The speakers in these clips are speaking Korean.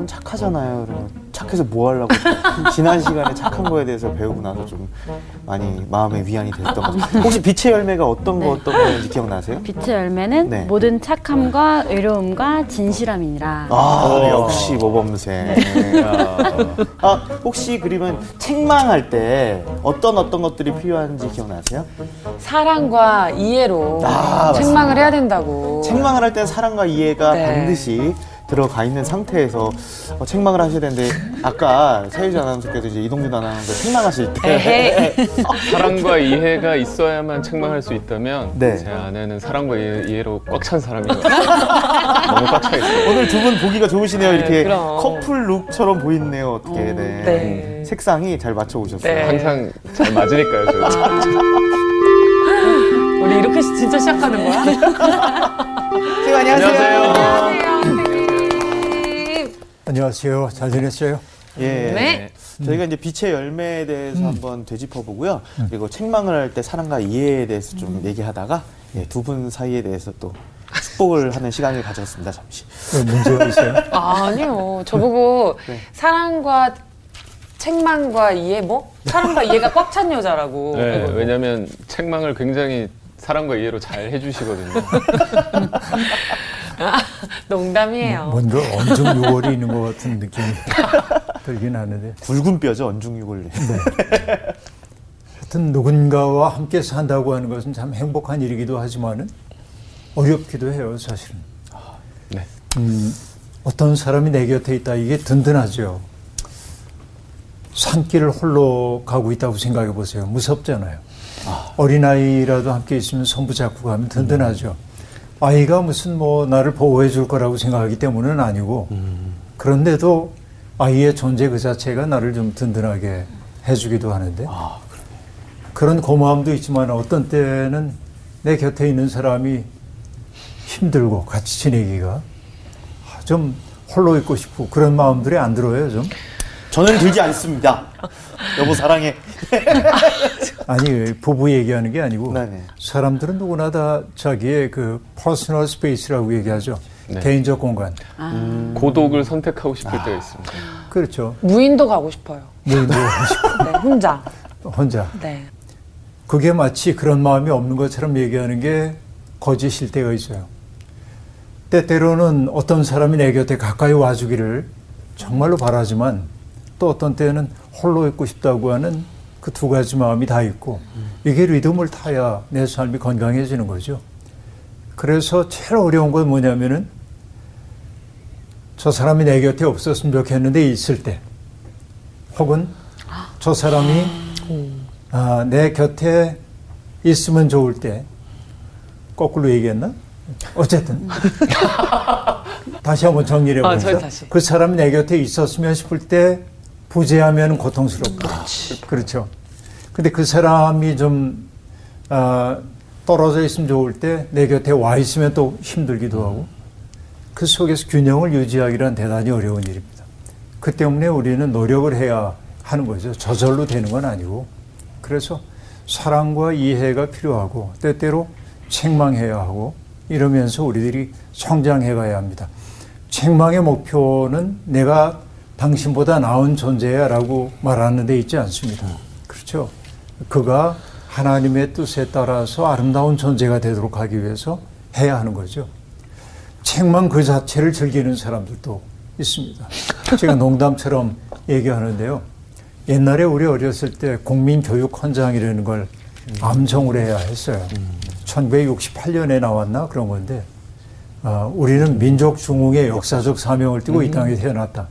사람은 착하잖아요. 착해서 뭐 하려고 지난 시간에 착한 거에 대해서 배우고 나서 좀 많이 마음의 위안이 됐던 거죠. 혹시 빛의 열매가 어떤 거 어떤 거인지 기억나세요? 빛의 열매는 네. 모든 착함과 의로움과 진실함이니라. 아 역시 모범생. 아 혹시 그러면 책망할 때 어떤 어떤 것들이 필요한지 기억나세요? 사랑과 이해로 아, 책망을 해야 된다고. 책망을 할때 사랑과 이해가 네. 반드시 들어가 있는 상태에서 어, 책망을 하셔야 되는데 아까 서유지 아나운서께서 이제 이동준 아나운서 책망하실 때. 사랑과 이해가 있어야만 책망할 수 있다면 네. 제 아내는 사랑과 이해, 로 꽉 찬 사람인 것 같아요. 너무 꽉 차 있어요. 오늘 두 분 보기가 좋으시네요. 네, 이렇게 그럼. 커플 룩처럼 보이네요. 어떻게 네. 네. 색상이 잘 맞춰 오셨어요. 네. 항상 잘 맞으니까요, 저희. 우리 이렇게 시- 진짜 시작하는 거야? 선생님 안녕하세요. 안녕하세요. 잘 지냈어요? 예. 네. 저희가 이제 빛의 열매에 대해서 한번 되짚어 보고요. 그리고 책망을 할 때 사랑과 이해에 대해서 좀 얘기하다가 예, 두분 사이에 대해서 또 축복을 하는 시간을 가졌습니다. 잠시. 왜 문제가 있어요? 아 니요. 저보고 네. 사랑과 책망과 이해 뭐? 사랑과 이해가 꽉 찬 여자라고. 네. 왜냐면 책망을 굉장히 사랑과 이해로 잘 해주시거든요. 농담이에요. 뭔가 엄청 요월이 있는 것 같은 느낌이 들긴 하는데. 굵은 뼈죠 언중유골. 하여튼 누군가와 함께 산다고 하는 것은 참 행복한 일이기도 하지만은 어렵기도 해요, 사실은. 네. 음, 어떤 사람이 내 곁에 있다, 이게 든든하죠. 산길을 홀로 가고 있다고 생각해 보세요. 무섭잖아요. 어린아이라도 함께 있으면 손부 잡고 가면 든든하죠. 아이가 무슨 뭐 나를 보호해 줄 거라고 생각하기 때문은 아니고 그런데도 아이의 존재 그 자체가 나를 좀 든든하게 해주기도 하는데 그런 고마움도 있지만 어떤 때는 내 곁에 있는 사람이 힘들고 같이 지내기가 좀 홀로 있고 싶고 그런 마음들이 안 들어요 좀 저는 들지 않습니다. 여보 사랑해. 아니 부부 얘기하는 게 아니고 네네. 사람들은 누구나 다 자기의 그 personal space라고 얘기하죠 네. 개인적 공간 고독을 선택하고 싶을 때가 있습니다. 그렇죠 무인도 가고 싶어요. 무인도 네, 혼자. 혼자 네. 그게 마치 그런 마음이 없는 것처럼 얘기하는 게 거짓일 때가 있어요. 때때로는 어떤 사람이 내 곁에 가까이 와주기를 정말로 바라지만 또 어떤 때는 홀로 있고 싶다고 하는 그 두 가지 마음이 다 있고 이게 리듬을 타야 내 삶이 건강해지는 거죠. 그래서 제일 어려운 건 뭐냐면은 저 사람이 내 곁에 없었으면 좋겠는데 있을 때 혹은 저 사람이 아, 내 곁에 있으면 좋을 때 거꾸로 얘기했나? 어쨌든 다시 한번 정리를 아, 해보자. 저희 다시. 그 사람이 내 곁에 있었으면 싶을 때 부재하면 고통스럽고 그렇죠. 근데 그 사람이 좀 아, 떨어져 있으면 좋을 때 내 곁에 와 있으면 또 힘들기도 하고 그 속에서 균형을 유지하기란 대단히 어려운 일입니다. 그 때문에 우리는 노력을 해야 하는 거죠. 저절로 되는 건 아니고. 그래서 사랑과 이해가 필요하고 때때로 책망해야 하고 이러면서 우리들이 성장해 가야 합니다. 책망의 목표는 내가 당신보다 나은 존재야 라고 말하는 데 있지 않습니다. 그렇죠. 그가 하나님의 뜻에 따라서 아름다운 존재가 되도록 하기 위해서 해야 하는 거죠. 책망 그 자체를 즐기는 사람들도 있습니다. 제가 농담처럼 얘기하는데요. 옛날에 우리 어렸을 때 국민교육 헌장이라는 걸 암송을 해야 했어요. 1968년에 나왔나 그런 건데 아, 우리는 민족 중흥의 역사적 사명을 띠고 이 땅에 태어났다.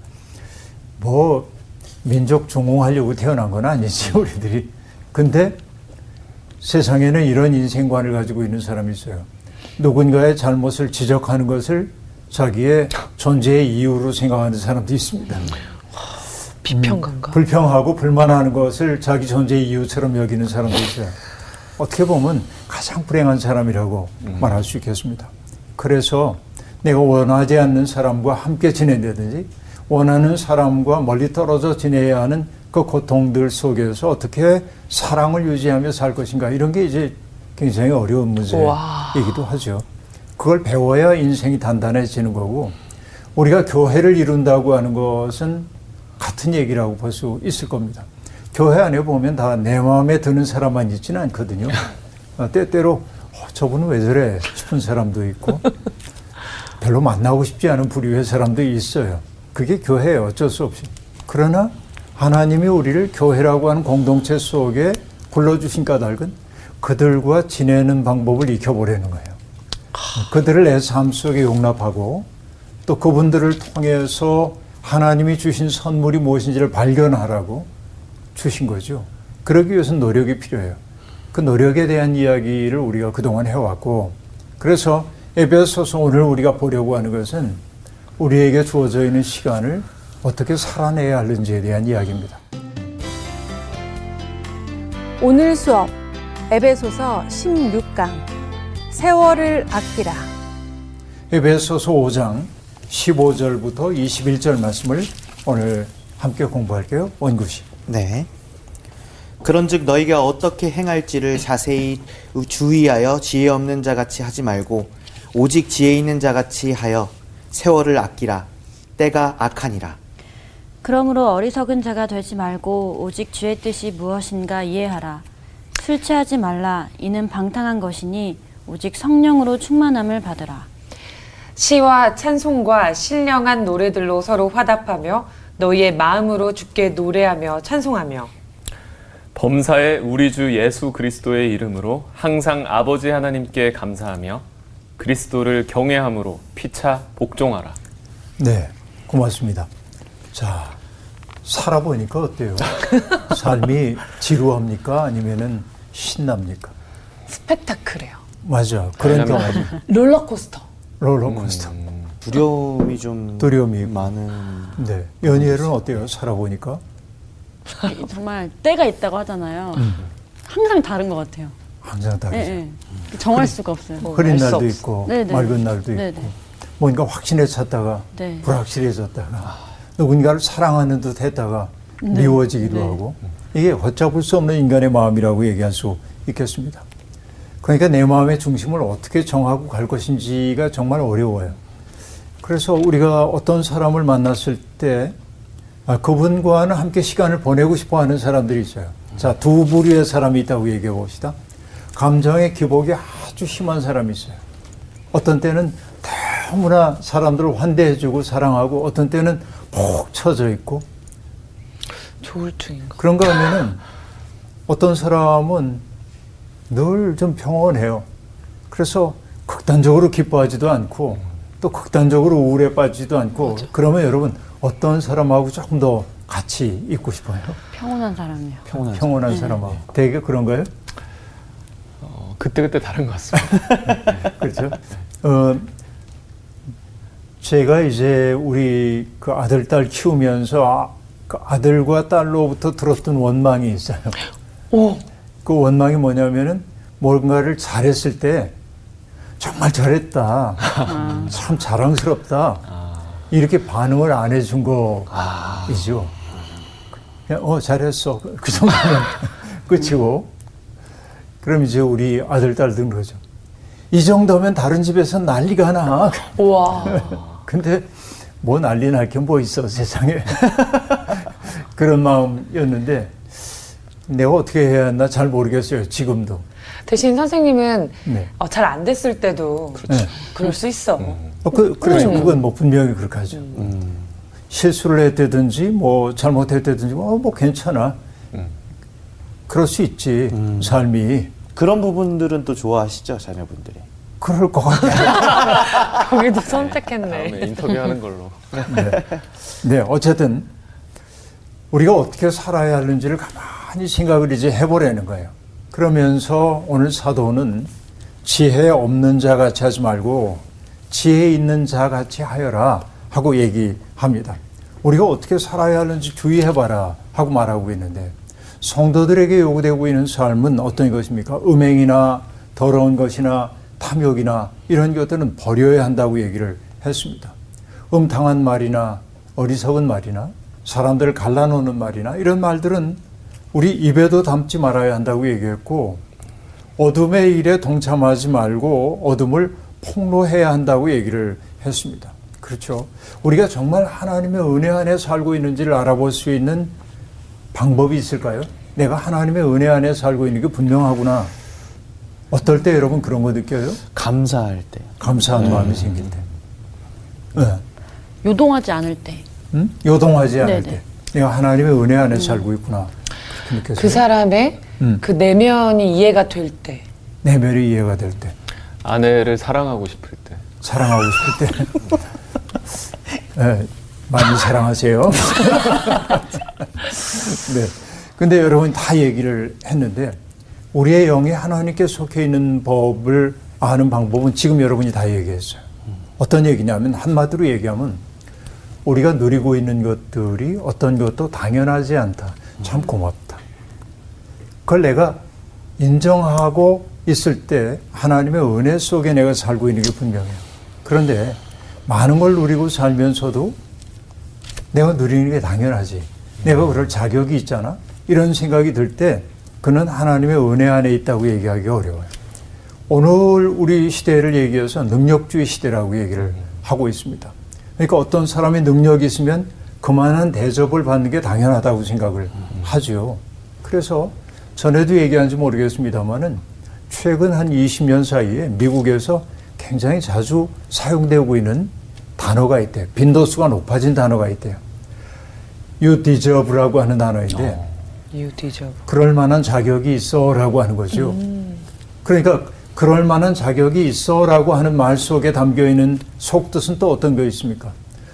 뭐 민족 중흥하려고 태어난 건 아니지 우리들이. 근데 세상에는 이런 인생관을 가지고 있는 사람이 있어요. 누군가의 잘못을 지적하는 것을 자기의 존재의 이유로 생각하는 사람도 있습니다. 비평가인가? 불평하고 불만하는 것을 자기 존재의 이유처럼 여기는 사람도 있어요. 어떻게 보면 가장 불행한 사람이라고 말할 수 있겠습니다. 그래서 내가 원하지 않는 사람과 함께 지낸다든지 원하는 사람과 멀리 떨어져 지내야 하는 그 고통들 속에서 어떻게 사랑을 유지하며 살 것인가 이런 게 이제 굉장히 어려운 문제이기도 하죠. 그걸 배워야 인생이 단단해지는 거고 우리가 교회를 이룬다고 하는 것은 같은 얘기라고 볼 수 있을 겁니다. 교회 안에 보면 다 내 마음에 드는 사람만 있지는 않거든요. 어, 때때로 어, 저분은 왜 저래 싶은 사람도 있고 별로 만나고 싶지 않은 부류의 사람도 있어요. 그게 교회예요. 어쩔 수 없이. 그러나 하나님이 우리를 교회라고 하는 공동체 속에 불러주신 까닭은 그들과 지내는 방법을 익혀보려는 거예요. 그들을 내 삶 속에 용납하고 또 그분들을 통해서 하나님이 주신 선물이 무엇인지를 발견하라고 주신 거죠. 그러기 위해서는 노력이 필요해요. 그 노력에 대한 이야기를 우리가 그동안 해왔고 그래서 에베소서 오늘 우리가 보려고 하는 것은 우리에게 주어져 있는 시간을 어떻게 살아내야 하는지에 대한 이야기입니다. 오늘 수업 에베소서 16강 세월을 아끼라 에베소서 5장 15절부터 21절 말씀을 오늘 함께 공부할게요. 원구씨. 네. 그런즉 너희가 어떻게 행할지를 자세히 주의하여 지혜 없는 자 같이 하지 말고 오직 지혜 있는 자 같이 하여 세월을 아끼라 때가 악하니라 그러므로 어리석은 자가 되지 말고 오직 주의 뜻이 무엇인가 이해하라. 술 취하지 말라. 이는 방탕한 것이니 오직 성령으로 충만함을 받으라. 시와 찬송과 신령한 노래들로 서로 화답하며 너희의 마음으로 주께 노래하며 찬송하며 범사에 우리 주 예수 그리스도의 이름으로 항상 아버지 하나님께 감사하며 그리스도를 경외함으로 피차 복종하라. 네, 고맙습니다. 자, 살아보니까 어때요? 삶이 지루합니까? 아니면은 신납니까? 스펙타클해요. 맞아. 그런 경험이 롤러코스터. 롤러코스터. 두려움이 좀 두려움이 많은 네. 연희엘은 어때요? 살아보니까? 정말 때가 있다고 하잖아요. 음. 항상 다른 것 같아요. 항상 예, 다르죠. 예. 정할 수가 없어요. 뭐 흐린 날도 없어. 있고 네네. 맑은 날도 있고 네네. 뭔가 확신에 찼다가 네. 불확실해졌다가 누군가를 사랑하는 듯 했다가 미워지기도 네. 하고 이게 걷잡을 수 없는 인간의 마음이라고 얘기할 수 있겠습니다. 그러니까 내 마음의 중심을 어떻게 정하고 갈 것인지가 정말 어려워요. 그래서 우리가 어떤 사람을 만났을 때 아, 그분과는 함께 시간을 보내고 싶어 하는 사람들이 있어요. 자, 두 부류의 사람이 있다고 얘기해 봅시다. 감정의 기복이 아주 심한 사람이 있어요. 어떤 때는 너무나 사람들을 환대해주고 사랑하고 어떤 때는 푹 처져 있고 조울증인가? 그런가 하면은 어떤 사람은 늘 좀 평온해요. 그래서 극단적으로 기뻐하지도 않고 또 극단적으로 우울에 빠지지도 않고 그러면 여러분 어떤 사람하고 조금 더 같이 있고 싶어요? 평온한 사람이요. 평온한 평온한 사람하고 되게 그런가요? 어, 그때그때 다른 것 같습니다. 그렇죠. 어, 제가 이제 우리 그 아들, 딸 키우면서 아, 그 아들과 딸로부터 들었던 원망이 있어요. 오, 그 원망이 뭐냐면은 뭔가를 잘했을 때 정말 잘했다. 참 자랑스럽다. 이렇게 반응을 안 해준 거이죠. 그냥 어, 잘했어. 그 정도면 끝이고. 그럼 이제 우리 아들, 딸들은 그러죠. 이 정도면 다른 집에서 난리가 나. 우와. 근데 뭐 난리 날 게 뭐 있어 세상에 그런 마음이었는데 내가 어떻게 해야 하나 잘 모르겠어요 지금도 대신 선생님은 네. 어, 잘안 됐을 때도 네. 그럴 수 있어. 어, 그, 그렇죠 그건 뭐 분명히 그렇게 하죠 실수를 했다든지 뭐 잘못했다든지 뭐, 뭐 괜찮아 그럴 수 있지 삶이 그런 부분들은 또 좋아하시죠 자녀분들이 그럴 것 같아요 거기도 선택했네. 다음에 인터뷰하는 걸로. 네 어쨌든 우리가 어떻게 살아야 하는지를 가만히 생각을 이제 해보려는 거예요 그러면서 오늘 사도는 지혜 없는 자 같이 하지 말고 지혜 있는 자 같이 하여라 하고 얘기합니다. 우리가 어떻게 살아야 하는지 주의해봐라 하고 말하고 있는데 성도들에게 요구되고 있는 삶은 어떤 것입니까? 음행이나 더러운 것이나 탐욕이나 이런 것들은 버려야 한다고 얘기를 했습니다. 음탕한 말이나 어리석은 말이나 사람들을 갈라놓는 말이나 이런 말들은 우리 입에도 담지 말아야 한다고 얘기했고 어둠의 일에 동참하지 말고 어둠을 폭로해야 한다고 얘기를 했습니다. 그렇죠. 우리가 정말 하나님의 은혜 안에 살고 있는지를 알아볼 수 있는 방법이 있을까요? 내가 하나님의 은혜 안에 살고 있는 게 분명하구나. 어떨 때 여러분 그런 거 느껴요? 감사할 때. 감사한 마음이 생길 때. 네. 요동하지 않을 때. 음? 요동하지 않을 네네. 때. 내가 하나님의 은혜 안에 살고 있구나. 그 사람의 음. 그 내면이 이해가 될 때. 내면이 이해가 될 때. 아내를 사랑하고 싶을 때. 사랑하고 싶을 때. 네, 많이 사랑하세요. 네. 근데 여러분 다 얘기를 했는데 우리의 영이 하나님께 속해 있는 법을 아는 방법은 지금 여러분이 다 얘기했어요. 어떤 얘기냐면 한마디로 얘기하면 우리가 누리고 있는 것들이 어떤 것도 당연하지 않다. 참 고맙다. 그걸 내가 인정하고 있을 때 하나님의 은혜 속에 내가 살고 있는 게 분명해요. 그런데 많은 걸 누리고 살면서도 내가 누리는 게 당연하지. 내가 그럴 자격이 있잖아. 이런 생각이 들 때 그는 하나님의 은혜 안에 있다고 얘기하기 어려워요. 오늘 우리 시대를 얘기해서 능력주의 시대라고 얘기를 하고 있습니다. 그러니까 어떤 사람이 능력이 있으면 그만한 대접을 받는 게 당연하다고 생각을 하죠. 그래서 전에도 얘기한지 모르겠습니다만은 최근 한 20년 사이에 미국에서 굉장히 자주 사용되고 있는 단어가 있대요. 빈도수가 높아진 단어가 있대요. You deserve라고 하는 단어인데 You deserve. 그럴 만한 자격이 있어라고 하는 거죠. 그러니까 그럴 만한 자격이 있어라고 하는 말 속에 담겨 있는 속뜻은 또 어떤 거 있습니까?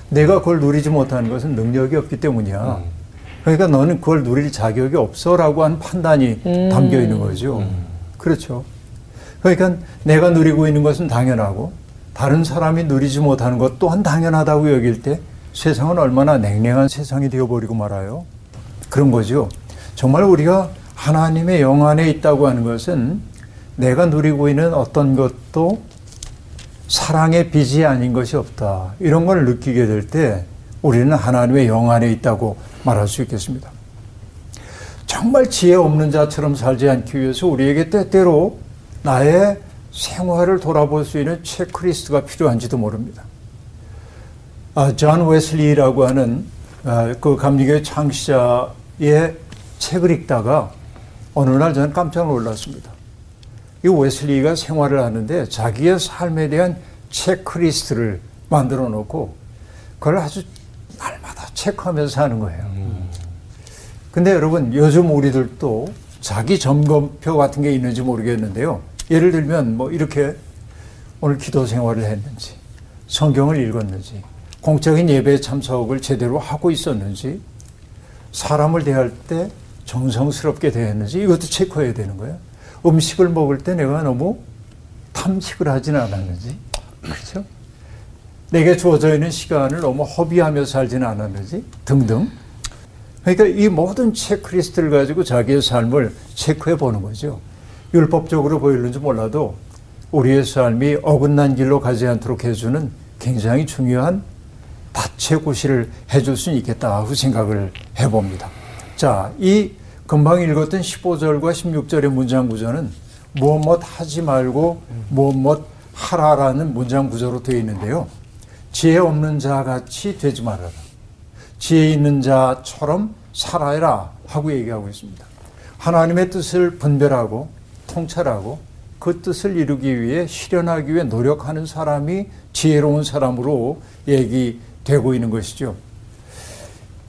내가 그걸 누리지 못하는 것은 능력이 없기 때문이야. 그러니까 너는 그걸 누릴 자격이 없어라고 하는 판단이 담겨 있는 거죠. 그렇죠. 그러니까 내가 누리고 있는 것은 당연하고 다른 사람이 누리지 못하는 것 또한 당연하다고 여길 때 세상은 얼마나 냉랭한 세상이 되어버리고 말아요. 그런 거죠. 정말 우리가 하나님의 영 안에 있다고 하는 것은 내가 누리고 있는 어떤 것도 사랑의 빚이 아닌 것이 없다. 이런 걸 느끼게 될 때 우리는 하나님의 영 안에 있다고 말할 수 있겠습니다. 정말 지혜 없는 자처럼 살지 않기 위해서 우리에게 때때로 나의 생활을 돌아볼 수 있는 체크리스트가 필요한지도 모릅니다. 아, 존 웨슬리라고 하는 아, 그 감리교의 창시자의 책을 읽다가 어느 날 저는 깜짝 놀랐습니다. 이 웨슬리가 생활을 하는데 자기의 삶에 대한 체크리스트를 만들어 놓고 그걸 아주 날마다 체크하면서 하는 거예요. 근데 여러분 요즘 우리들도 자기 점검표 같은 게 있는지 모르겠는데요. 예를 들면 뭐 이렇게 오늘 기도 생활을 했는지 성경을 읽었는지 공적인 예배 참석을 제대로 하고 있었는지 사람을 대할 때 정성스럽게 대했는지 이것도 체크해야 되는 거예요. 음식을 먹을 때 내가 너무 탐식을 하진 않았는지 그렇죠? 내게 주어져 있는 시간을 너무 허비하며 살지는 않았는지 등등. 그러니까 이 모든 체크리스트를 가지고 자기의 삶을 체크해 보는 거죠. 율법적으로 보이는지 몰라도 우리의 삶이 어긋난 길로 가지 않도록 해주는 굉장히 중요한 다채구시를 해줄 수 있겠다 고 생각을 해봅니다. 자, 이 금방 읽었던 15절과 16절의 문장 구조는 무엇 뭐 하지 말고 무엇 뭐 하라라는 문장 구조로 되어 있는데요. 지혜 없는 자 같이 되지 말아라. 지혜 있는 자처럼 살아라 하고 얘기하고 있습니다. 하나님의 뜻을 분별하고 통찰하고 그 뜻을 이루기 위해 실현하기 위해 노력하는 사람이 지혜로운 사람으로 얘기되고 있는 것이죠.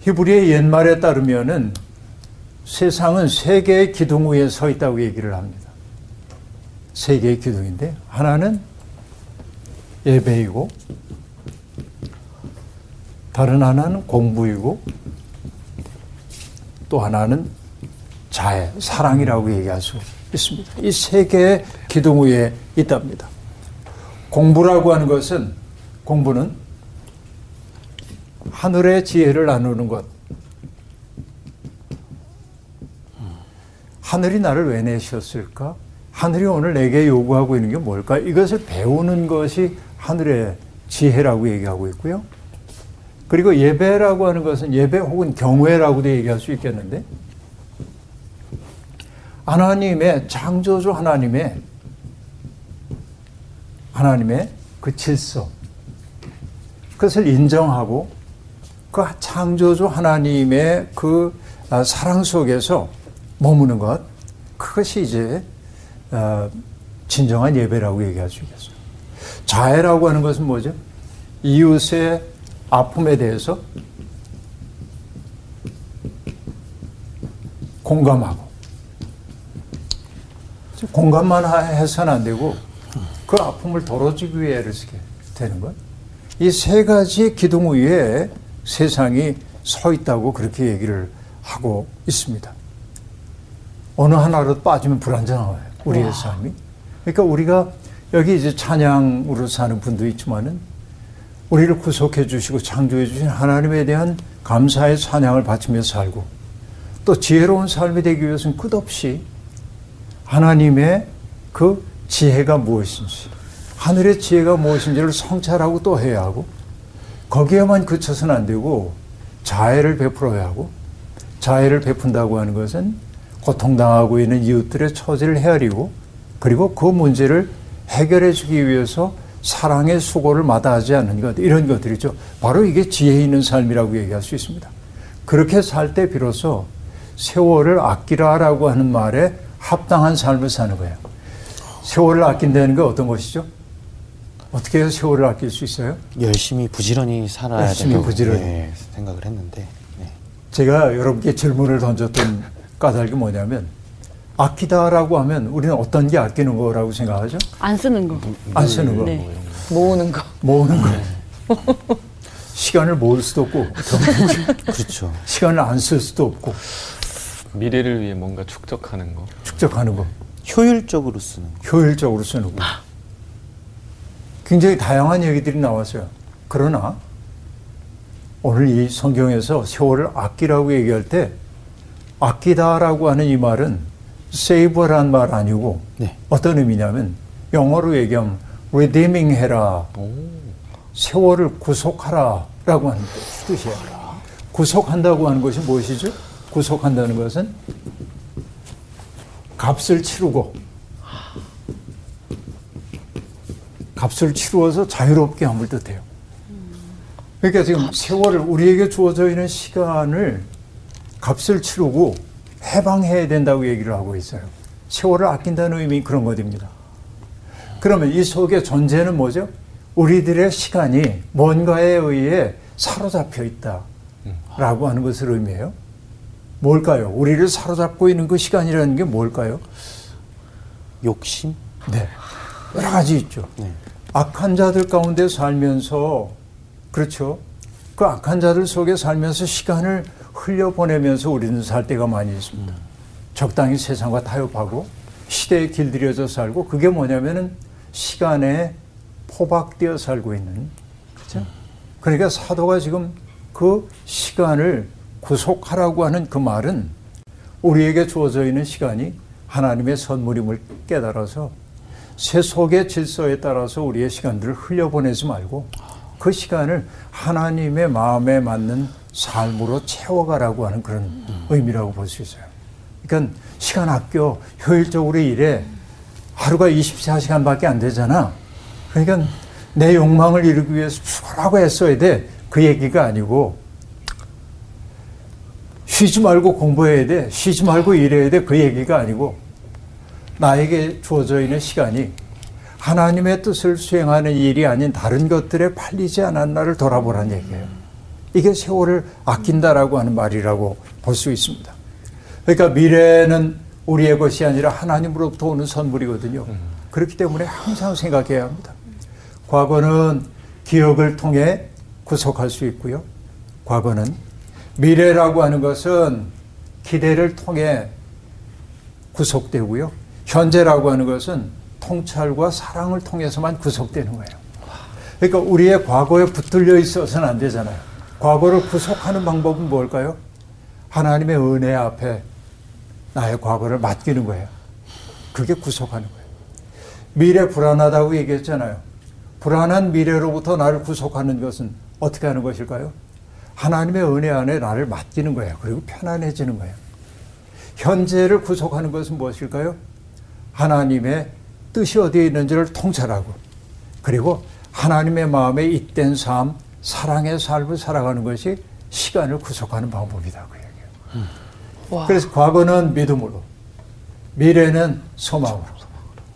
히브리의 옛말에 따르면은 세상은 세 개의 기둥 위에 서 있다고 얘기를 합니다. 세 개의 기둥인데 하나는 예배이고 다른 하나는 공부이고 또 하나는 자애, 사랑이라고 얘기할 수 있습니다. 이 세 개의 기둥 위에 있답니다. 공부라고 하는 것은 공부는 하늘의 지혜를 나누는 것. 하늘이 나를 왜 내셨을까? 하늘이 오늘 내게 요구하고 있는 게 뭘까? 이것을 배우는 것이 하늘의 지혜라고 얘기하고 있고요. 그리고 예배라고 하는 것은 예배 혹은 경외라고도 얘기할 수 있겠는데 하나님의 창조주 하나님의 하나님의 그 질서 그것을 인정하고 그 창조주 하나님의 그 아, 사랑 속에서 머무는 것 그것이 이제 어, 진정한 예배라고 얘기할 수 있겠어요. 자애라고 하는 것은 뭐죠? 이웃의 아픔에 대해서 공감하고 공감만 해서는 안 되고 그 아픔을 덜어주기 위해 애를 쓰게 되는 것. 이세 가지 기둥 위에 세상이 서 있다고 그렇게 얘기를 하고 있습니다. 어느 하나로 빠지면 불안정해요. 우리의 삶이. 그러니까 우리가 여기 이제 찬양으로 사는 분도 있지만은 우리를 구속해 주시고 창조해 주신 하나님에 대한 감사의 찬양을 바치며 살고 또 지혜로운 삶이 되기 위해서는 끝없이 하나님의 그 지혜가 무엇인지 하늘의 지혜가 무엇인지를 성찰하고 또 해야 하고 거기에만 그쳐서는 안 되고 자애를 베풀어야 하고 자애를 베푼다고 하는 것은 고통당하고 있는 이웃들의 처지를 헤아리고 그리고 그 문제를 해결해 주기 위해서 사랑의 수고를 마다하지 않는 것 이런 것들이죠. 바로 이게 지혜 있는 삶이라고 얘기할 수 있습니다. 그렇게 살 때 비로소 세월을 아끼라라고 하는 말에 합당한 삶을 사는 거예요. 세월을 아낀다는 게 어떤 것이죠? 어떻게 해서 세월을 아낄 수 있어요? 열심히 부지런히 살아야 열심히 된다고 부지런히. 예, 생각을 했는데 네. 제가 여러분께 질문을 던졌던 까닭이 뭐냐면 아끼다라고 하면 우리는 어떤 게 아끼는 거라고 생각하죠? 안 쓰는 거. 안 쓰는 거, 네. 모으는 거. 모으는 거. 시간을 모을 수도 없고 그렇죠. 시간을 안 쓸 수도 없고 미래를 위해 뭔가 축적하는 거. 축적하는 거. 효율적으로 쓰는 거. 효율적으로 쓰는 거. 굉장히 다양한 얘기들이 나왔어요. 그러나 오늘 이 성경에서 세월을 아끼라고 얘기할 때 아끼다라고 하는 이 말은 save란 말 아니고 네. 어떤 의미냐면 영어로 얘기하면 redeeming 해라. 세월을 구속하라라고 하는 뜻이에요. 구속한다고 하는 것이 무엇이죠? 구속한다는 것은 값을 치르고 값을 치루어서 자유롭게 함을 뜻해요. 그러니까 지금 세월을 우리에게 주어져 있는 시간을 값을 치르고 해방해야 된다고 얘기를 하고 있어요. 세월을 아낀다는 의미 그런 것입니다. 그러면 이 속의 존재는 뭐죠? 우리들의 시간이 뭔가에 의해 사로잡혀 있다라고 하는 것을 의미해요. 뭘까요? 우리를 사로잡고 있는 그 시간이라는 게 뭘까요? 욕심? 네. 여러 가지 있죠. 네. 악한 자들 가운데 살면서, 그렇죠. 그 악한 자들 속에 살면서 시간을 흘려보내면서 우리는 살 때가 많이 있습니다. 적당히 세상과 타협하고 시대에 길들여져 살고 그게 뭐냐면은 시간에 포박되어 살고 있는, 그렇죠. 그러니까 사도가 지금 그 시간을 구속하라고 하는 그 말은 우리에게 주어져 있는 시간이 하나님의 선물임을 깨달아서 세속의 질서에 따라서 우리의 시간들을 흘려보내지 말고 그 시간을 하나님의 마음에 맞는 삶으로 채워가라고 하는 그런 의미라고 볼 수 있어요. 그러니까 시간 아껴 효율적으로 일해 하루가 24시간밖에 안 되잖아. 그러니까 내 욕망을 이루기 위해서 죽어라고 했어야 돼. 그 얘기가 아니고 쉬지 말고 공부해야 돼. 쉬지 말고 일해야 돼. 그 얘기가 아니고 나에게 주어져 있는 시간이 하나님의 뜻을 수행하는 일이 아닌 다른 것들에 팔리지 않았나를 돌아보라는 얘기예요. 이게 세월을 아낀다라고 하는 말이라고 볼 수 있습니다. 그러니까 미래는 우리의 것이 아니라 하나님으로부터 오는 선물이거든요. 그렇기 때문에 항상 생각해야 합니다. 과거는 기억을 통해 구속할 수 있고요. 과거는 미래라고 하는 것은 기대를 통해 구속되고요. 현재라고 하는 것은 통찰과 사랑을 통해서만 구속되는 거예요. 그러니까 우리의 과거에 붙들려 있어서는 안 되잖아요. 과거를 구속하는 방법은 뭘까요? 하나님의 은혜 앞에 나의 과거를 맡기는 거예요. 그게 구속하는 거예요. 미래 불안하다고 얘기했잖아요. 불안한 미래로부터 나를 구속하는 것은 어떻게 하는 것일까요? 하나님의 은혜 안에 나를 맡기는 거예요. 그리고 편안해지는 거예요. 현재를 구속하는 것은 무엇일까요? 하나님의 뜻이 어디에 있는지를 통찰하고 그리고 하나님의 마음에 잇된 삶 사랑의 삶을 살아가는 것이 시간을 구속하는 방법이다. 그 얘기예요. 와. 그래서 과거는 믿음으로, 미래는 소망으로,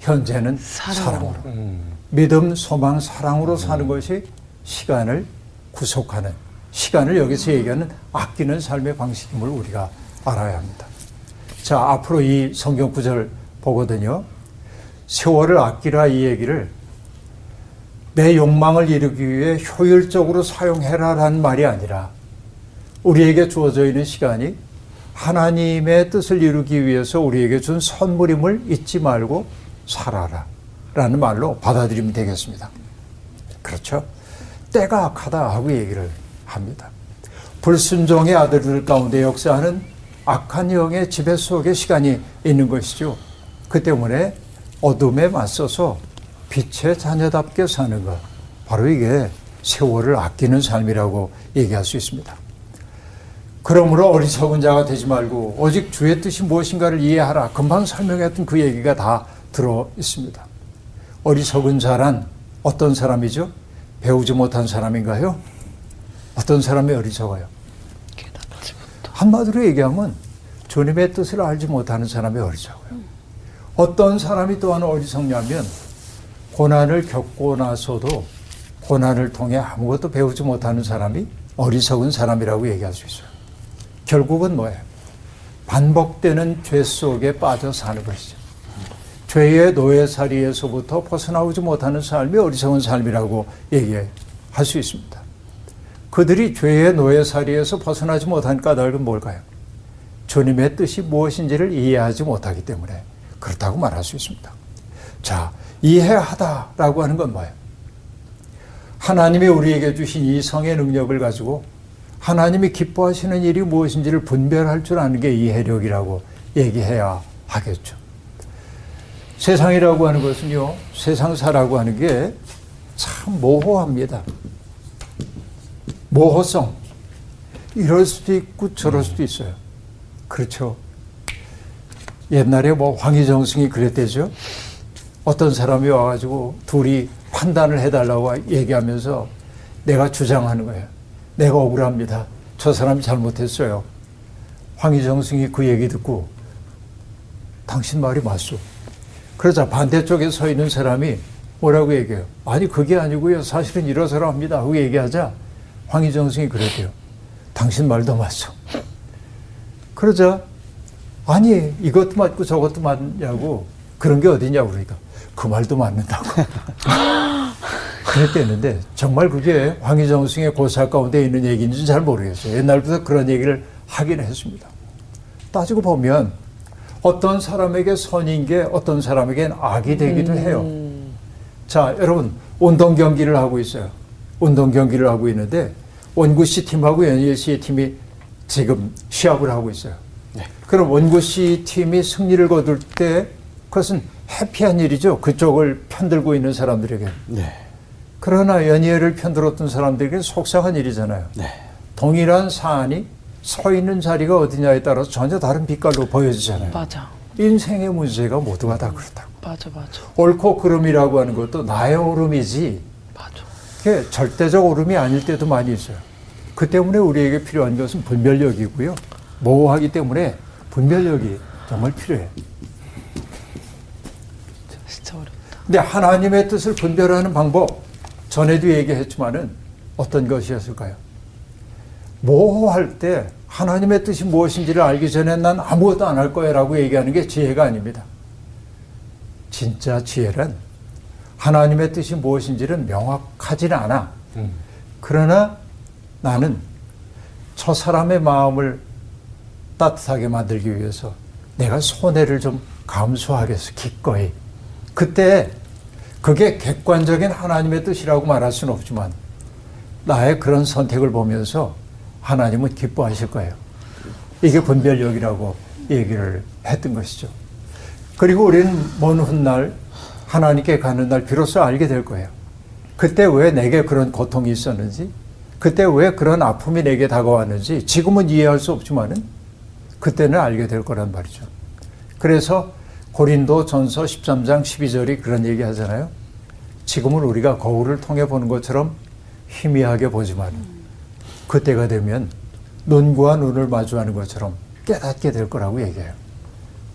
현재는 사랑으로. 사랑으로. 음. 믿음, 소망, 사랑으로 사는 것이 시간을 구속하는, 시간을 여기서 얘기하는 아끼는 삶의 방식임을 우리가 알아야 합니다. 자, 앞으로 이 성경 구절 보거든요. 세월을 아끼라 이 얘기를 내 욕망을 이루기 위해 효율적으로 사용해라라는 말이 아니라 우리에게 주어져 있는 시간이 하나님의 뜻을 이루기 위해서 우리에게 준 선물임을 잊지 말고 살아라. 라는 말로 받아들이면 되겠습니다. 그렇죠? 때가 악하다 하고 얘기를 합니다. 불순종의 아들들 가운데 역사하는 악한 영의 지배 속에 시간이 있는 것이죠. 그 때문에 어둠에 맞서서 빛의 자녀답게 사는 것. 바로 이게 세월을 아끼는 삶이라고 얘기할 수 있습니다. 그러므로 어리석은 자가 되지 말고 오직 주의 뜻이 무엇인가를 이해하라. 금방 설명했던 그 얘기가 다 들어 있습니다. 어리석은 자란 어떤 사람이죠? 배우지 못한 사람인가요? 어떤 사람이 어리석어요? 한마디로 얘기하면 주님의 뜻을 알지 못하는 사람이 어리석어요. 어떤 사람이 또한 어리석냐면 고난을 겪고 나서도 고난을 통해 아무것도 배우지 못하는 사람이 어리석은 사람이라고 얘기할 수 있어요. 결국은 뭐예요? 반복되는 죄 속에 빠져 사는 것이죠. 죄의 노예살이에서부터 벗어나오지 못하는 삶이 어리석은 삶이라고 얘기할 수 있습니다. 그들이 죄의 노예살이에서 벗어나지 못한 까닭은 뭘까요? 주님의 뜻이 무엇인지를 이해하지 못하기 때문에 그렇다고 말할 수 있습니다. 자, 이해하다라고 하는 건 뭐예요? 하나님이 우리에게 주신 이 성의 능력을 가지고 하나님이 기뻐하시는 일이 무엇인지를 분별할 줄 아는 게 이해력이라고 얘기해야 하겠죠. 세상이라고 하는 것은요, 세상사라고 하는 게 참 모호합니다. 모호성. 이럴 수도 있고 저럴 수도 있어요. 그렇죠. 옛날에 뭐 황희정승이 그랬대죠. 어떤 사람이 와가지고 둘이 판단을 해달라고 얘기하면서 내가 주장하는 거예요. 내가 억울합니다. 저 사람이 잘못했어요. 황희정승이 그 얘기 듣고 당신 말이 맞소. 그러자 반대쪽에 서 있는 사람이 뭐라고 얘기해요? 아니 그게 아니고요. 사실은 이러저러 합니다. 하고 얘기하자 황희정 승이 그랬대요. 당신 말도 맞소. 그러자 아니 이것도 맞고 저것도 맞냐고 그런 게 어디냐고 그러니까 그 말도 맞는다고. 그랬겠는데 정말 그게 황희정 승의 고사 가운데 있는 얘기인지 잘 모르겠어요. 옛날부터 그런 얘기를 하긴 했습니다. 따지고 보면 어떤 사람에게 선인 게 어떤 사람에겐 악이 되기도 해요. 자, 여러분 운동 경기를 하고 있어요. 운동 경기를 하고 있는데 원구씨 팀하고 연일씨 팀이 지금 시합을 하고 있어요. 그럼 원구씨 팀이 승리를 거둘 때 그것은 해피한 일이죠. 그쪽을 편들고 있는 사람들에게. 네. 그러나 연희를 편들었던 사람들에게 속상한 일이잖아요. 네. 동일한 사안이 서 있는 자리가 어디냐에 따라서 전혀 다른 빛깔로 보여지잖아요. 맞아. 인생의 문제가 모두가 다 그렇다고. 맞아, 맞아. 옳고 그름이라고 하는 것도 나의 오름이지 절대적 오름이 아닐 때도 많이 있어요. 그 때문에 우리에게 필요한 것은 분별력이고요. 모호하기 때문에 분별력이 정말 필요해요. 진짜 어렵다. 근데 하나님의 뜻을 분별하는 방법 전에도 얘기했지만은 어떤 것이었을까요? 모호할 때 하나님의 뜻이 무엇인지를 알기 전에 난 아무것도 안 할 거야라고 얘기하는 게 지혜가 아닙니다. 진짜 지혜는 하나님의 뜻이 무엇인지는 명확하지는 않아. 음. 그러나 나는 저 사람의 마음을 따뜻하게 만들기 위해서 내가 손해를 좀 감수하겠어, 기꺼이. 그때 그게 객관적인 하나님의 뜻이라고 말할 수는 없지만 나의 그런 선택을 보면서 하나님은 기뻐하실 거예요. 이게 분별력이라고 얘기를 했던 것이죠. 그리고 우리는 먼 훗날 하나님께 가는 날 비로소 알게 될 거예요. 그때 왜 내게 그런 고통이 있었는지, 그때 왜 그런 아픔이 내게 다가왔는지 지금은 이해할 수 없지만은 그때는 알게 될 거란 말이죠. 그래서 고린도 전서 13장 12절이 그런 얘기 하잖아요. 지금은 우리가 거울을 통해 보는 것처럼 희미하게 보지만 그때가 되면 눈과 눈을 마주하는 것처럼 깨닫게 될 거라고 얘기해요.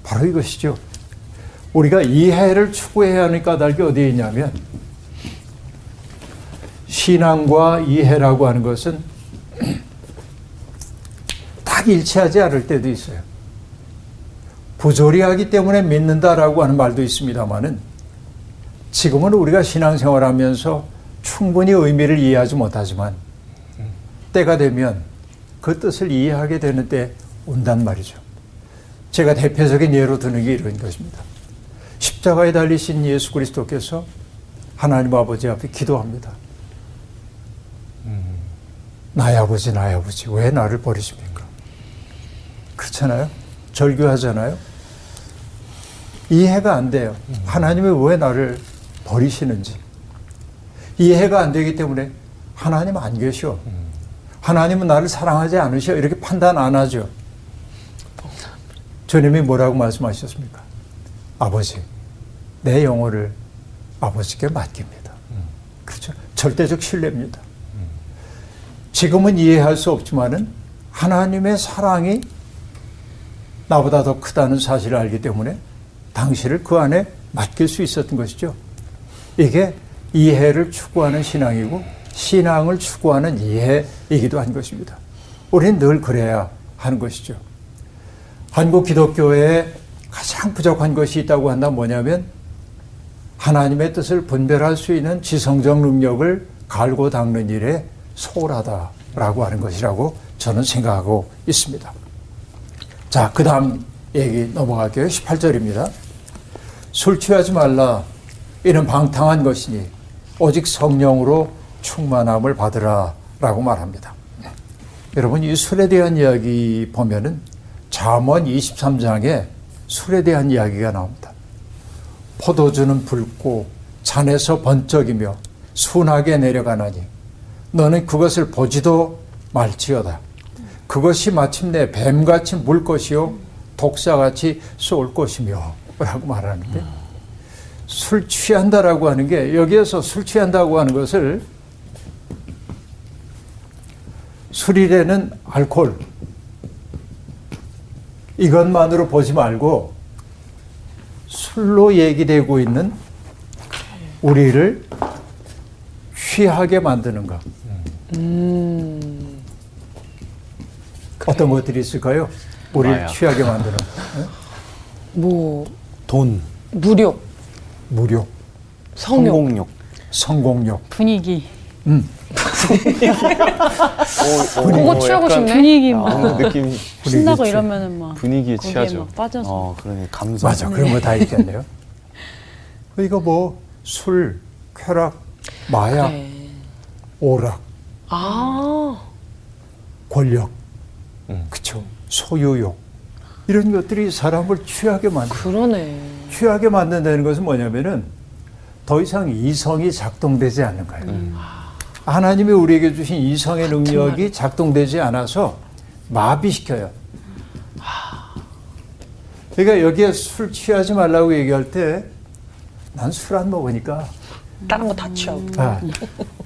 바로 이것이죠. 우리가 이해를 추구해야 하는 까닭이 어디에 있냐면 신앙과 이해라고 하는 것은 딱 일치하지 않을 때도 있어요. 부조리하기 때문에 믿는다라고 하는 말도 있습니다만은 지금은 우리가 신앙생활하면서 충분히 의미를 이해하지 못하지만 때가 되면 그 뜻을 이해하게 되는 때 온단 말이죠. 제가 대표적인 예로 드는 게 이런 것입니다. 십자가에 달리신 예수 그리스도께서 하나님 아버지 앞에 기도합니다. 나의 아버지, 나의 아버지, 왜 나를 버리십니까? 그렇잖아요? 절규하잖아요? 이해가 안 돼요. 하나님이 왜 나를 버리시는지. 이해가 안 되기 때문에 하나님 안 계셔. 하나님은 나를 사랑하지 않으셔. 이렇게 판단 안 하죠. 주님이 뭐라고 말씀하셨습니까? 아버지, 내 영혼을 아버지께 맡깁니다. 그렇죠? 절대적 신뢰입니다. 지금은 이해할 수 없지만은 하나님의 사랑이 나보다 더 크다는 사실을 알기 때문에 당신을 그 안에 맡길 수 있었던 것이죠. 이게 이해를 추구하는 신앙이고 신앙을 추구하는 이해이기도 한 것입니다. 우리는 늘 그래야 하는 것이죠. 한국 기독교에 가장 부족한 것이 있다고 한다면 뭐냐면 하나님의 뜻을 분별할 수 있는 지성적 능력을 갈고 닦는 일에 소홀하다라고 하는 것이라고 저는 생각하고 있습니다. 자, 그 다음 얘기 넘어갈게요. 18절입니다. 술 취하지 말라. 이는 방탕한 것이니 오직 성령으로 충만함을 받으라. 라고 말합니다. 여러분, 이 술에 대한 이야기 보면은 잠언 23장에 술에 대한 이야기가 나옵니다. 포도주는 붉고 잔에서 번쩍이며 순하게 내려가나니 너는 그것을 보지도 말지어다. 그것이 마침내 뱀같이 물 것이요 독사같이 쏠 것이며 라고 말하는데 술 취한다라고 하는 게 여기에서 술 취한다고 하는 것을 술이라는 알코올 이것만으로 보지 말고 술로 얘기되고 있는 우리를 취하게 만드는 것. 어떤 것들이 있을까요? 우리를 마약. 취하게 만드는 것. 뭐 돈, 무력, 무력, 성욕, 성공욕. 성공력. 분위기. 음. 그거 취하고 싶네. 분위기 아, 막 느낌이 신나고 분위기 이러면은 막 분위기에 거기에 취하죠. 막 빠져서 어, 그러네. 감성. 맞아. 그런 거 다 있겠네요. 이거 뭐, 술, 쾌락, 마약, 네. 오락, 아, 권력, 음. 그쵸. 소유욕. 이런 것들이 사람을 취하게 만들 그러네. 취하게 만든다는 것은 뭐냐면은 더 이상 이성이 작동되지 않는 거예요. 음. 하나님이 우리에게 주신 이성의 능력이 작동되지 않아서 마비시켜요. 그러니까 여기에 술 취하지 말라고 얘기할 때 난 술 안 먹으니까. 다른 거 다 취하고. 아,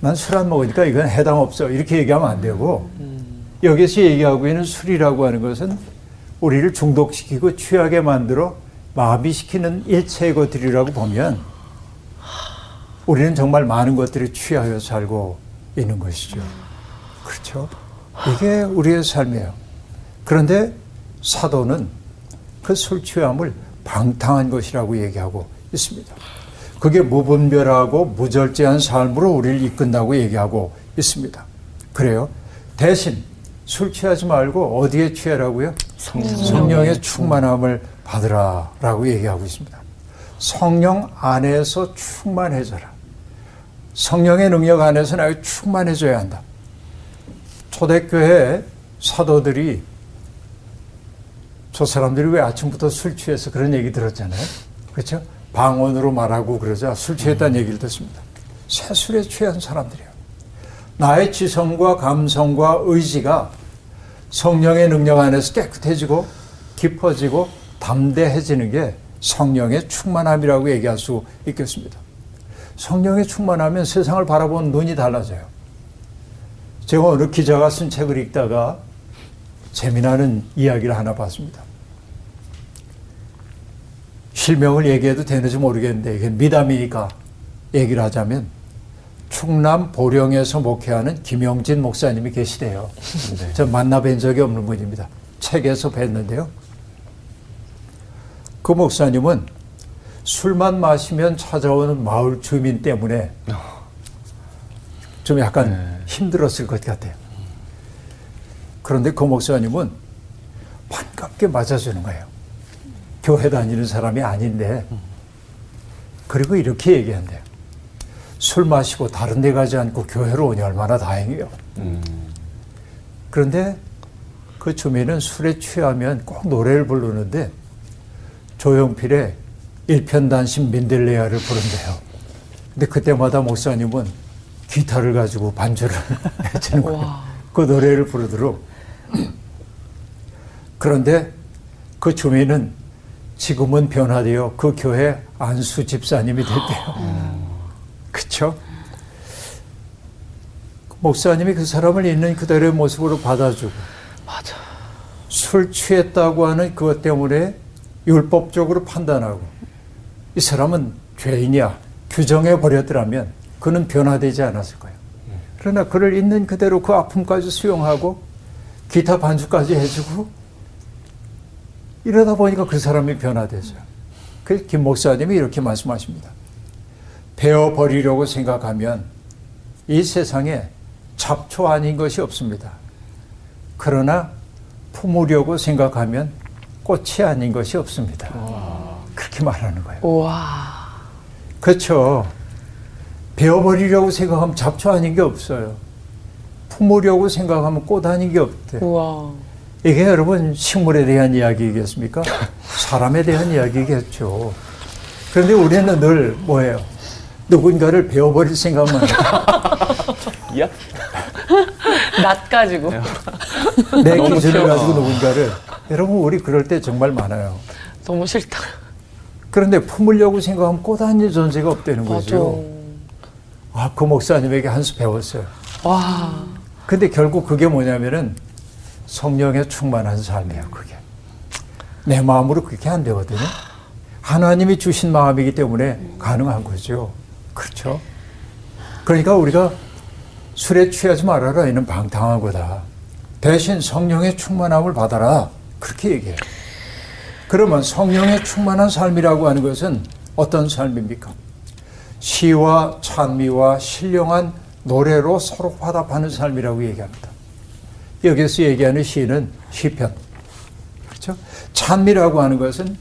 난술 안 먹으니까 이건 해당 없어. 이렇게 얘기하면 안 되고. 여기서 얘기하고 있는 술이라고 하는 것은 우리를 중독시키고 취하게 만들어 마비시키는 일체의 것들이라고 보면 우리는 정말 많은 것들이 취하여 살고 있는 것이죠. 그렇죠? 이게 우리의 삶이에요. 그런데 사도는 그 술 취함을 방탕한 것이라고 얘기하고 있습니다. 그게 무분별하고 무절제한 삶으로 우리를 이끈다고 얘기하고 있습니다. 그래요. 대신 술 취하지 말고 어디에 취하라고요? 성령 의 충만함을 받으라라고 얘기하고 있습니다. 성령 안에서 충만해져라. 성령의 능력 안에서 나를 충만해져야 한다. 초대교회 사도들이 저 사람들이 왜 아침부터 술 취해서 그런 얘기 들었잖아요. 그렇죠? 방언으로 말하고 그러자 술 취했다는 얘기를 듣습니다. 새 술에 취한 사람들이에요. 나의 지성과 감성과 의지가 성령의 능력 안에서 깨끗해지고 깊어지고 담대해지는 게 성령의 충만함이라고 얘기할 수 있겠습니다. 성령의 충만하면 세상을 바라보는 눈이 달라져요. 제가 어느 기자가 쓴 책을 읽다가 재미나는 이야기를 하나 봤습니다. 실명을 얘기해도 되는지 모르겠는데 이게 미담이니까 얘기를 하자면 충남 보령에서 목회하는 김영진 목사님이 계시대요. 저 만나뵌 적이 없는 분입니다. 책에서 뵀는데요. 그 목사님은 술만 마시면 찾아오는 마을 주민 때문에 좀 약간 힘들었을 것 같아요. 그런데 그 목사님은 반갑게 맞아주는 거예요. 교회 다니는 사람이 아닌데. 그리고 이렇게 얘기한대요. 술 마시고 다른 데 가지 않고 교회로 오니 얼마나 다행이에요. 그런데 그 주민은 술에 취하면 꼭 노래를 부르는데 조용필의 일편단심 민들레아를 부른대요. 근데 그때마다 목사님은 기타를 가지고 반주를 해주는 거예요. 그 노래를 부르도록. 그런데 그 주민은 지금은 변화되어 그 교회 안수 집사님이 됐대요. 그쵸? 목사님이 그 사람을 있는 그대로의 모습으로 받아주고 맞아. 술 취했다고 하는 그것 때문에 율법적으로 판단하고 이 사람은 죄인이야 규정해 버렸더라면 그는 변화되지 않았을 거예요. 그러나 그를 있는 그대로 그 아픔까지 수용하고 기타 반주까지 해주고 이러다 보니까 그 사람이 변화됐어요. 그래서 김 목사님이 이렇게 말씀하십니다. 배워버리려고 생각하면 이 세상에 잡초 아닌 것이 없습니다. 그러나 품으려고 생각하면 꽃이 아닌 것이 없습니다. 그렇게 말하는 거예요. 우와. 그렇죠. 배워버리려고 생각하면 잡초 아닌 게 없어요. 품으려고 생각하면 꽃 아닌 게 없대. 우와. 이게 여러분 식물에 대한 이야기겠습니까? 사람에 대한 이야기겠죠. 그런데 우리는 늘 뭐예요? 누군가를 배워버릴 생각만 해요. 야? 낯 가지고. 내 튀어나와. 가지고 누군가를 여러분 우리 그럴 때 정말 많아요. 너무 싫다. 그런데 품으려고 생각하면 꽃 아닌 존재가 없다는. 거죠. 아, 그 목사님에게 한 수 배웠어요. 와. 근데 결국 그게 뭐냐면은 성령에 충만한 삶이에요, 그게. 내 마음으로 그렇게 안 되거든요. 하나님이 주신 마음이기 때문에 가능한 거죠. 그렇죠? 그러니까 우리가 술에 취하지 말아라. 이는 방탕한 거다. 대신 성령의 충만함을 받아라. 그렇게 얘기해요. 그러면 성령의 충만한 삶이라고 하는 것은 어떤 삶입니까? 시와 찬미와 신령한 노래로 서로 화답하는 삶이라고 얘기합니다. 여기서 얘기하는 시는 시편. 그렇죠? 찬미라고 하는 것은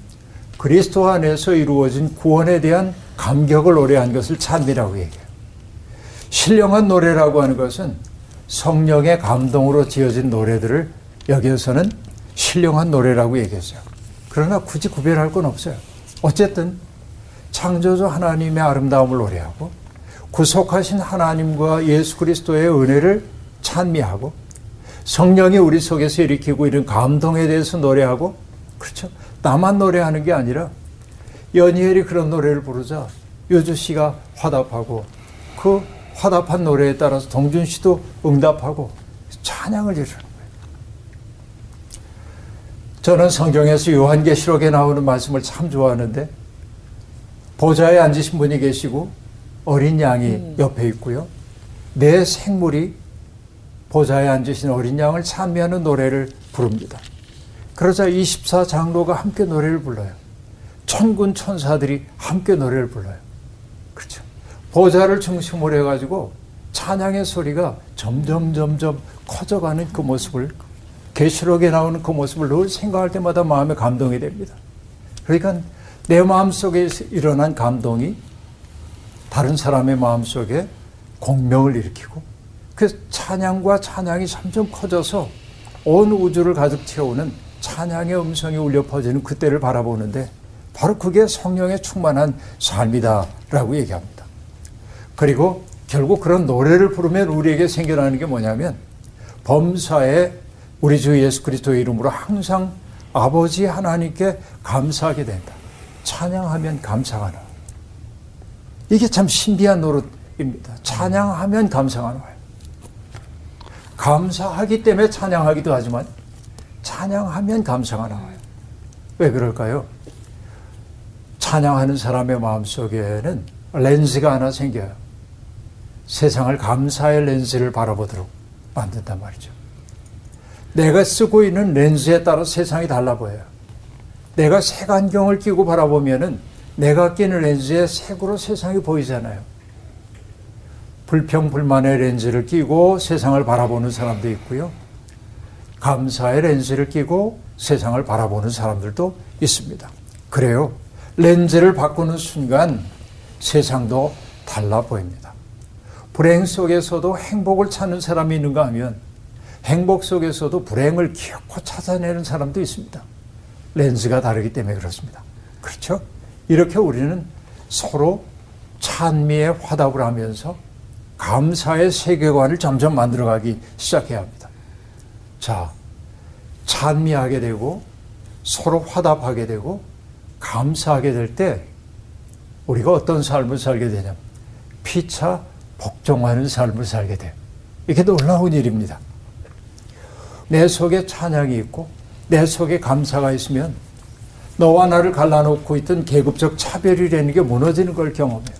그리스도 안에서 이루어진 구원에 대한 감격을 노래한 것을 찬미라고 얘기해요. 신령한 노래라고 하는 것은 성령의 감동으로 지어진 노래들을 여기에서는 신령한 노래라고 얘기했어요. 그러나 굳이 구별할 건 없어요. 어쨌든 창조주 하나님의 아름다움을 노래하고 구속하신 하나님과 예수 그리스도의 은혜를 찬미하고 성령이 우리 속에서 일으키고 이런 감동에 대해서 노래하고 그렇죠. 나만 노래하는 게 아니라 연희엘이 그런 노래를 부르자 요주 씨가 화답하고 그 화답한 노래에 따라서 동준 씨도 응답하고 찬양을 이루는. 저는 성경에서 요한계시록에 나오는 말씀을 참 좋아하는데 보좌에 앉으신 분이 계시고 어린 양이 옆에 있고요. 내 생물이 보좌에 앉으신 어린 양을 찬미하는 노래를 부릅니다. 그러자 24장로가 함께 노래를 불러요. 천군 천사들이 함께 노래를 불러요. 그렇죠. 보좌를 중심으로 해가지고 찬양의 소리가 점점 점점 커져가는 그 모습을 계시록에 나오는 그 모습을 늘 생각할 때마다 마음에 감동이 됩니다. 그러니까 내 마음속에 일어난 감동이 다른 사람의 마음속에 공명을 일으키고 그 찬양과 찬양이 점점 커져서 온 우주를 가득 채우는 찬양의 음성이 울려 퍼지는 그때를 바라보는데 바로 그게 성령에 충만한 삶이다라고 얘기합니다. 그리고 결국 그런 노래를 부르면 우리에게 생겨나는 게 뭐냐면 범사에 우리 주 예수 그리스도의 이름으로 항상 아버지 하나님께 감사하게 된다. 찬양하면 감사가 나와. 이게 참 신비한 노릇입니다. 찬양하면 감사가 나와요. 감사하기 때문에 찬양하기도 하지만 찬양하면 감사가 나와요. 왜 그럴까요? 찬양하는 사람의 마음속에는 렌즈가 하나 생겨요. 세상을 감사의 렌즈를 바라보도록 만든단 말이죠. 내가 쓰고 있는 렌즈에 따라 세상이 달라 보여요. 내가 색안경을 끼고 바라보면은 내가 끼는 렌즈에 색으로 세상이 보이잖아요. 불평 불만의 렌즈를 끼고 세상을 바라보는 사람도 있고요. 감사의 렌즈를 끼고 세상을 바라보는 사람들도 있습니다. 그래요. 렌즈를 바꾸는 순간 세상도 달라 보입니다. 불행 속에서도 행복을 찾는 사람이 있는가 하면 행복 속에서도 불행을 기어코 찾아내는 사람도 있습니다. 렌즈가 다르기 때문에 그렇습니다. 그렇죠? 이렇게 우리는 서로 찬미의 화답을 하면서 감사의 세계관을 점점 만들어가기 시작해야 합니다. 자, 찬미하게 되고 서로 화답하게 되고 감사하게 될 때 우리가 어떤 삶을 살게 되냐면 피차 복종하는 삶을 살게 돼요. 이게 놀라운 일입니다. 내 속에 찬양이 있고 내 속에 감사가 있으면 너와 나를 갈라놓고 있던 계급적 차별이라는 게 무너지는 걸 경험해요.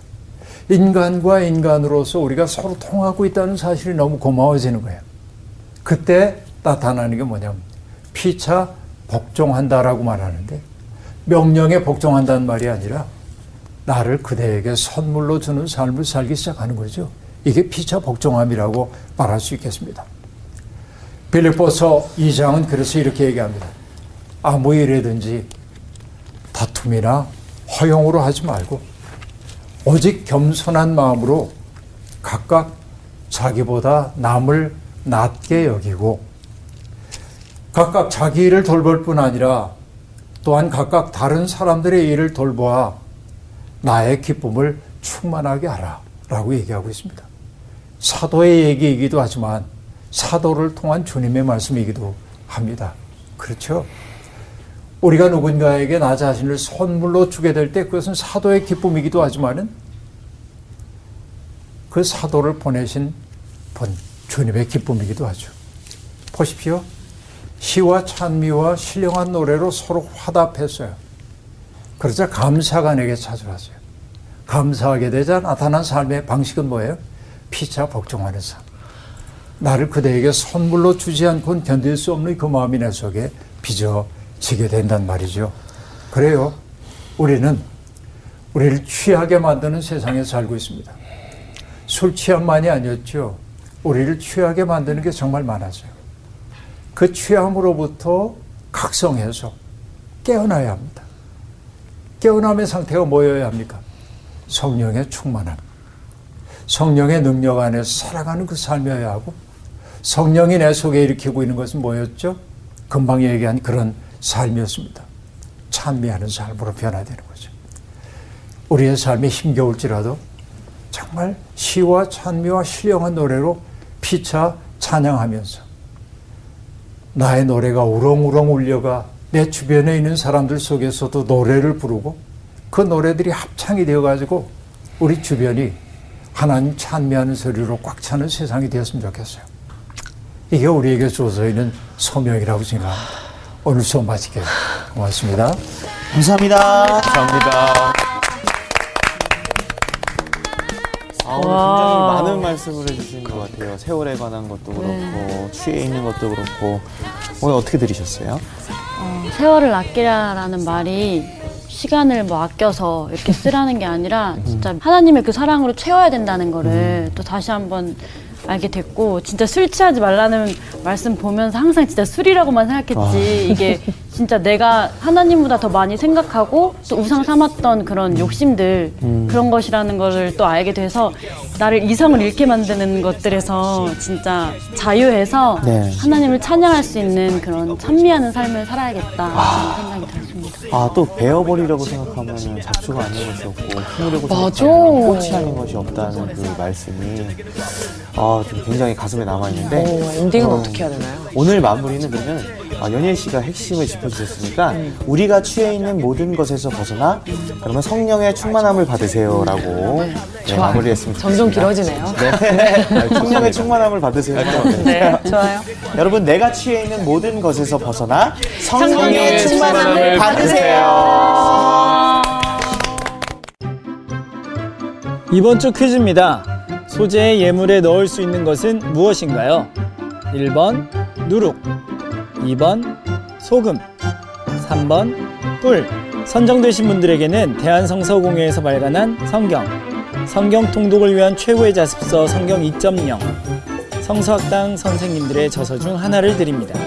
인간과 인간으로서 우리가 서로 통하고 있다는 사실이 너무 고마워지는 거예요. 그때 나타나는 게 뭐냐면 피차 복종한다라고 말하는데 명령에 복종한다는 말이 아니라 나를 그대에게 선물로 주는 삶을 살기 시작하는 거죠. 이게 피차 복종함이라고 말할 수 있겠습니다. 빌립보서 2장은 그래서 이렇게 얘기합니다. 아무 일이든지 다툼이나 허용으로 하지 말고 오직 겸손한 마음으로 각각 자기보다 남을 낮게 여기고 각각 자기 일을 돌볼 뿐 아니라 또한 각각 다른 사람들의 일을 돌보아 나의 기쁨을 충만하게 하라 라고 얘기하고 있습니다. 사도의 얘기이기도 하지만 사도를 통한 주님의 말씀이기도 합니다. 그렇죠? 우리가 누군가에게 나 자신을 선물로 주게 될 때 그것은 사도의 기쁨이기도 하지만은 그 사도를 보내신 분, 주님의 기쁨이기도 하죠. 보십시오. 시와 찬미와 신령한 노래로 서로 화답했어요. 그러자 감사가 내게 찾아왔어요. 감사하게 되자 나타난 삶의 방식은 뭐예요? 피차 복종하는 삶. 나를 그대에게 선물로 주지 않고는 견딜 수 없는 그 마음이 내 속에 빚어지게 된단 말이죠. 그래요. 우리는 우리를 취하게 만드는 세상에 살고 있습니다. 술 취함만이 아니었죠. 우리를 취하게 만드는 게 정말 많았어요. 그 취함으로부터 각성해서 깨어나야 합니다. 깨어남의 상태가 뭐여야 합니까? 성령의 충만함. 성령의 능력 안에서 살아가는 그 삶이어야 하고 성령이 내 속에 일으키고 있는 것은 뭐였죠? 금방 얘기한 그런 삶이었습니다. 찬미하는 삶으로 변화되는 거죠. 우리의 삶이 힘겨울지라도 정말 시와 찬미와 신령한 노래로 피차 찬양하면서 나의 노래가 우렁우렁 울려가 내 주변에 있는 사람들 속에서도 노래를 부르고 그 노래들이 합창이 되어가지고 우리 주변이 하나님 찬미하는 소리로 꽉 차는 세상이 되었으면 좋겠어요. 이게 우리에게 주어져 있는 소명이라고 생각합니다. 오늘 수업 마칠게요. 고맙습니다. 감사합니다. 감사합니다. 아, 오늘 굉장히 많은 말씀을 해주신 것 같아요. 세월에 관한 것도 그렇고, 네. 취해 있는 것도 그렇고. 오늘 어떻게 들으셨어요? 어, 세월을 아끼라라는 말이 시간을 뭐 아껴서 이렇게 쓰라는 게 아니라 진짜 하나님의 그 사랑으로 채워야 된다는 거를 또 다시 한번 알게 됐고 진짜 술 취하지 말라는 말씀 보면서 항상 진짜 술이라고만 생각했지. 이게 진짜 내가 하나님보다 더 많이 생각하고 또 우상 삼았던 그런 욕심들 그런 것이라는 거를 또 알게 돼서 나를 이성을 잃게 만드는 것들에서 진짜 자유해서 네. 하나님을 찬양할 수 있는 그런 찬미하는 삶을 살아야겠다. 생각이 들었습니다. 아, 또 베어버리려고 생각하면 잡초가 아닌 것이 없고, 품으려고. 생각하면 꽃이 아닌 것이 없다는 그 말씀이, 아, 좀 굉장히 가슴에 남아있는데. 오, 엔딩은 어, 어, 떻게 해야 되나요? 오늘 마무리는 그러면 아, 연일 씨가 핵심을 짚어주셨으니까 우리가 취해 있는 모든 것에서 벗어나 그러면 성령의 충만함을 받으세요라고 네, 마무리했으면 좋겠습니다. 점점 길어지네요. 네. 성령의 충만함을 받으세요. 네, 좋아요. 여러분 내가 취해 있는 모든 것에서 벗어나 성령의 충만함을 충만함을 받으세요. 이번 주 퀴즈입니다. 소재의 예물에 넣을 수 있는 것은 무엇인가요? 1번 누룩, 2번 소금, 3번 꿀. 선정되신 분들에게는 대한성서공회에서 발간한 성경, 성경 통독을 위한 최고의 자습서 성경 2.0, 성서학당 선생님들의 저서 중 하나를 드립니다.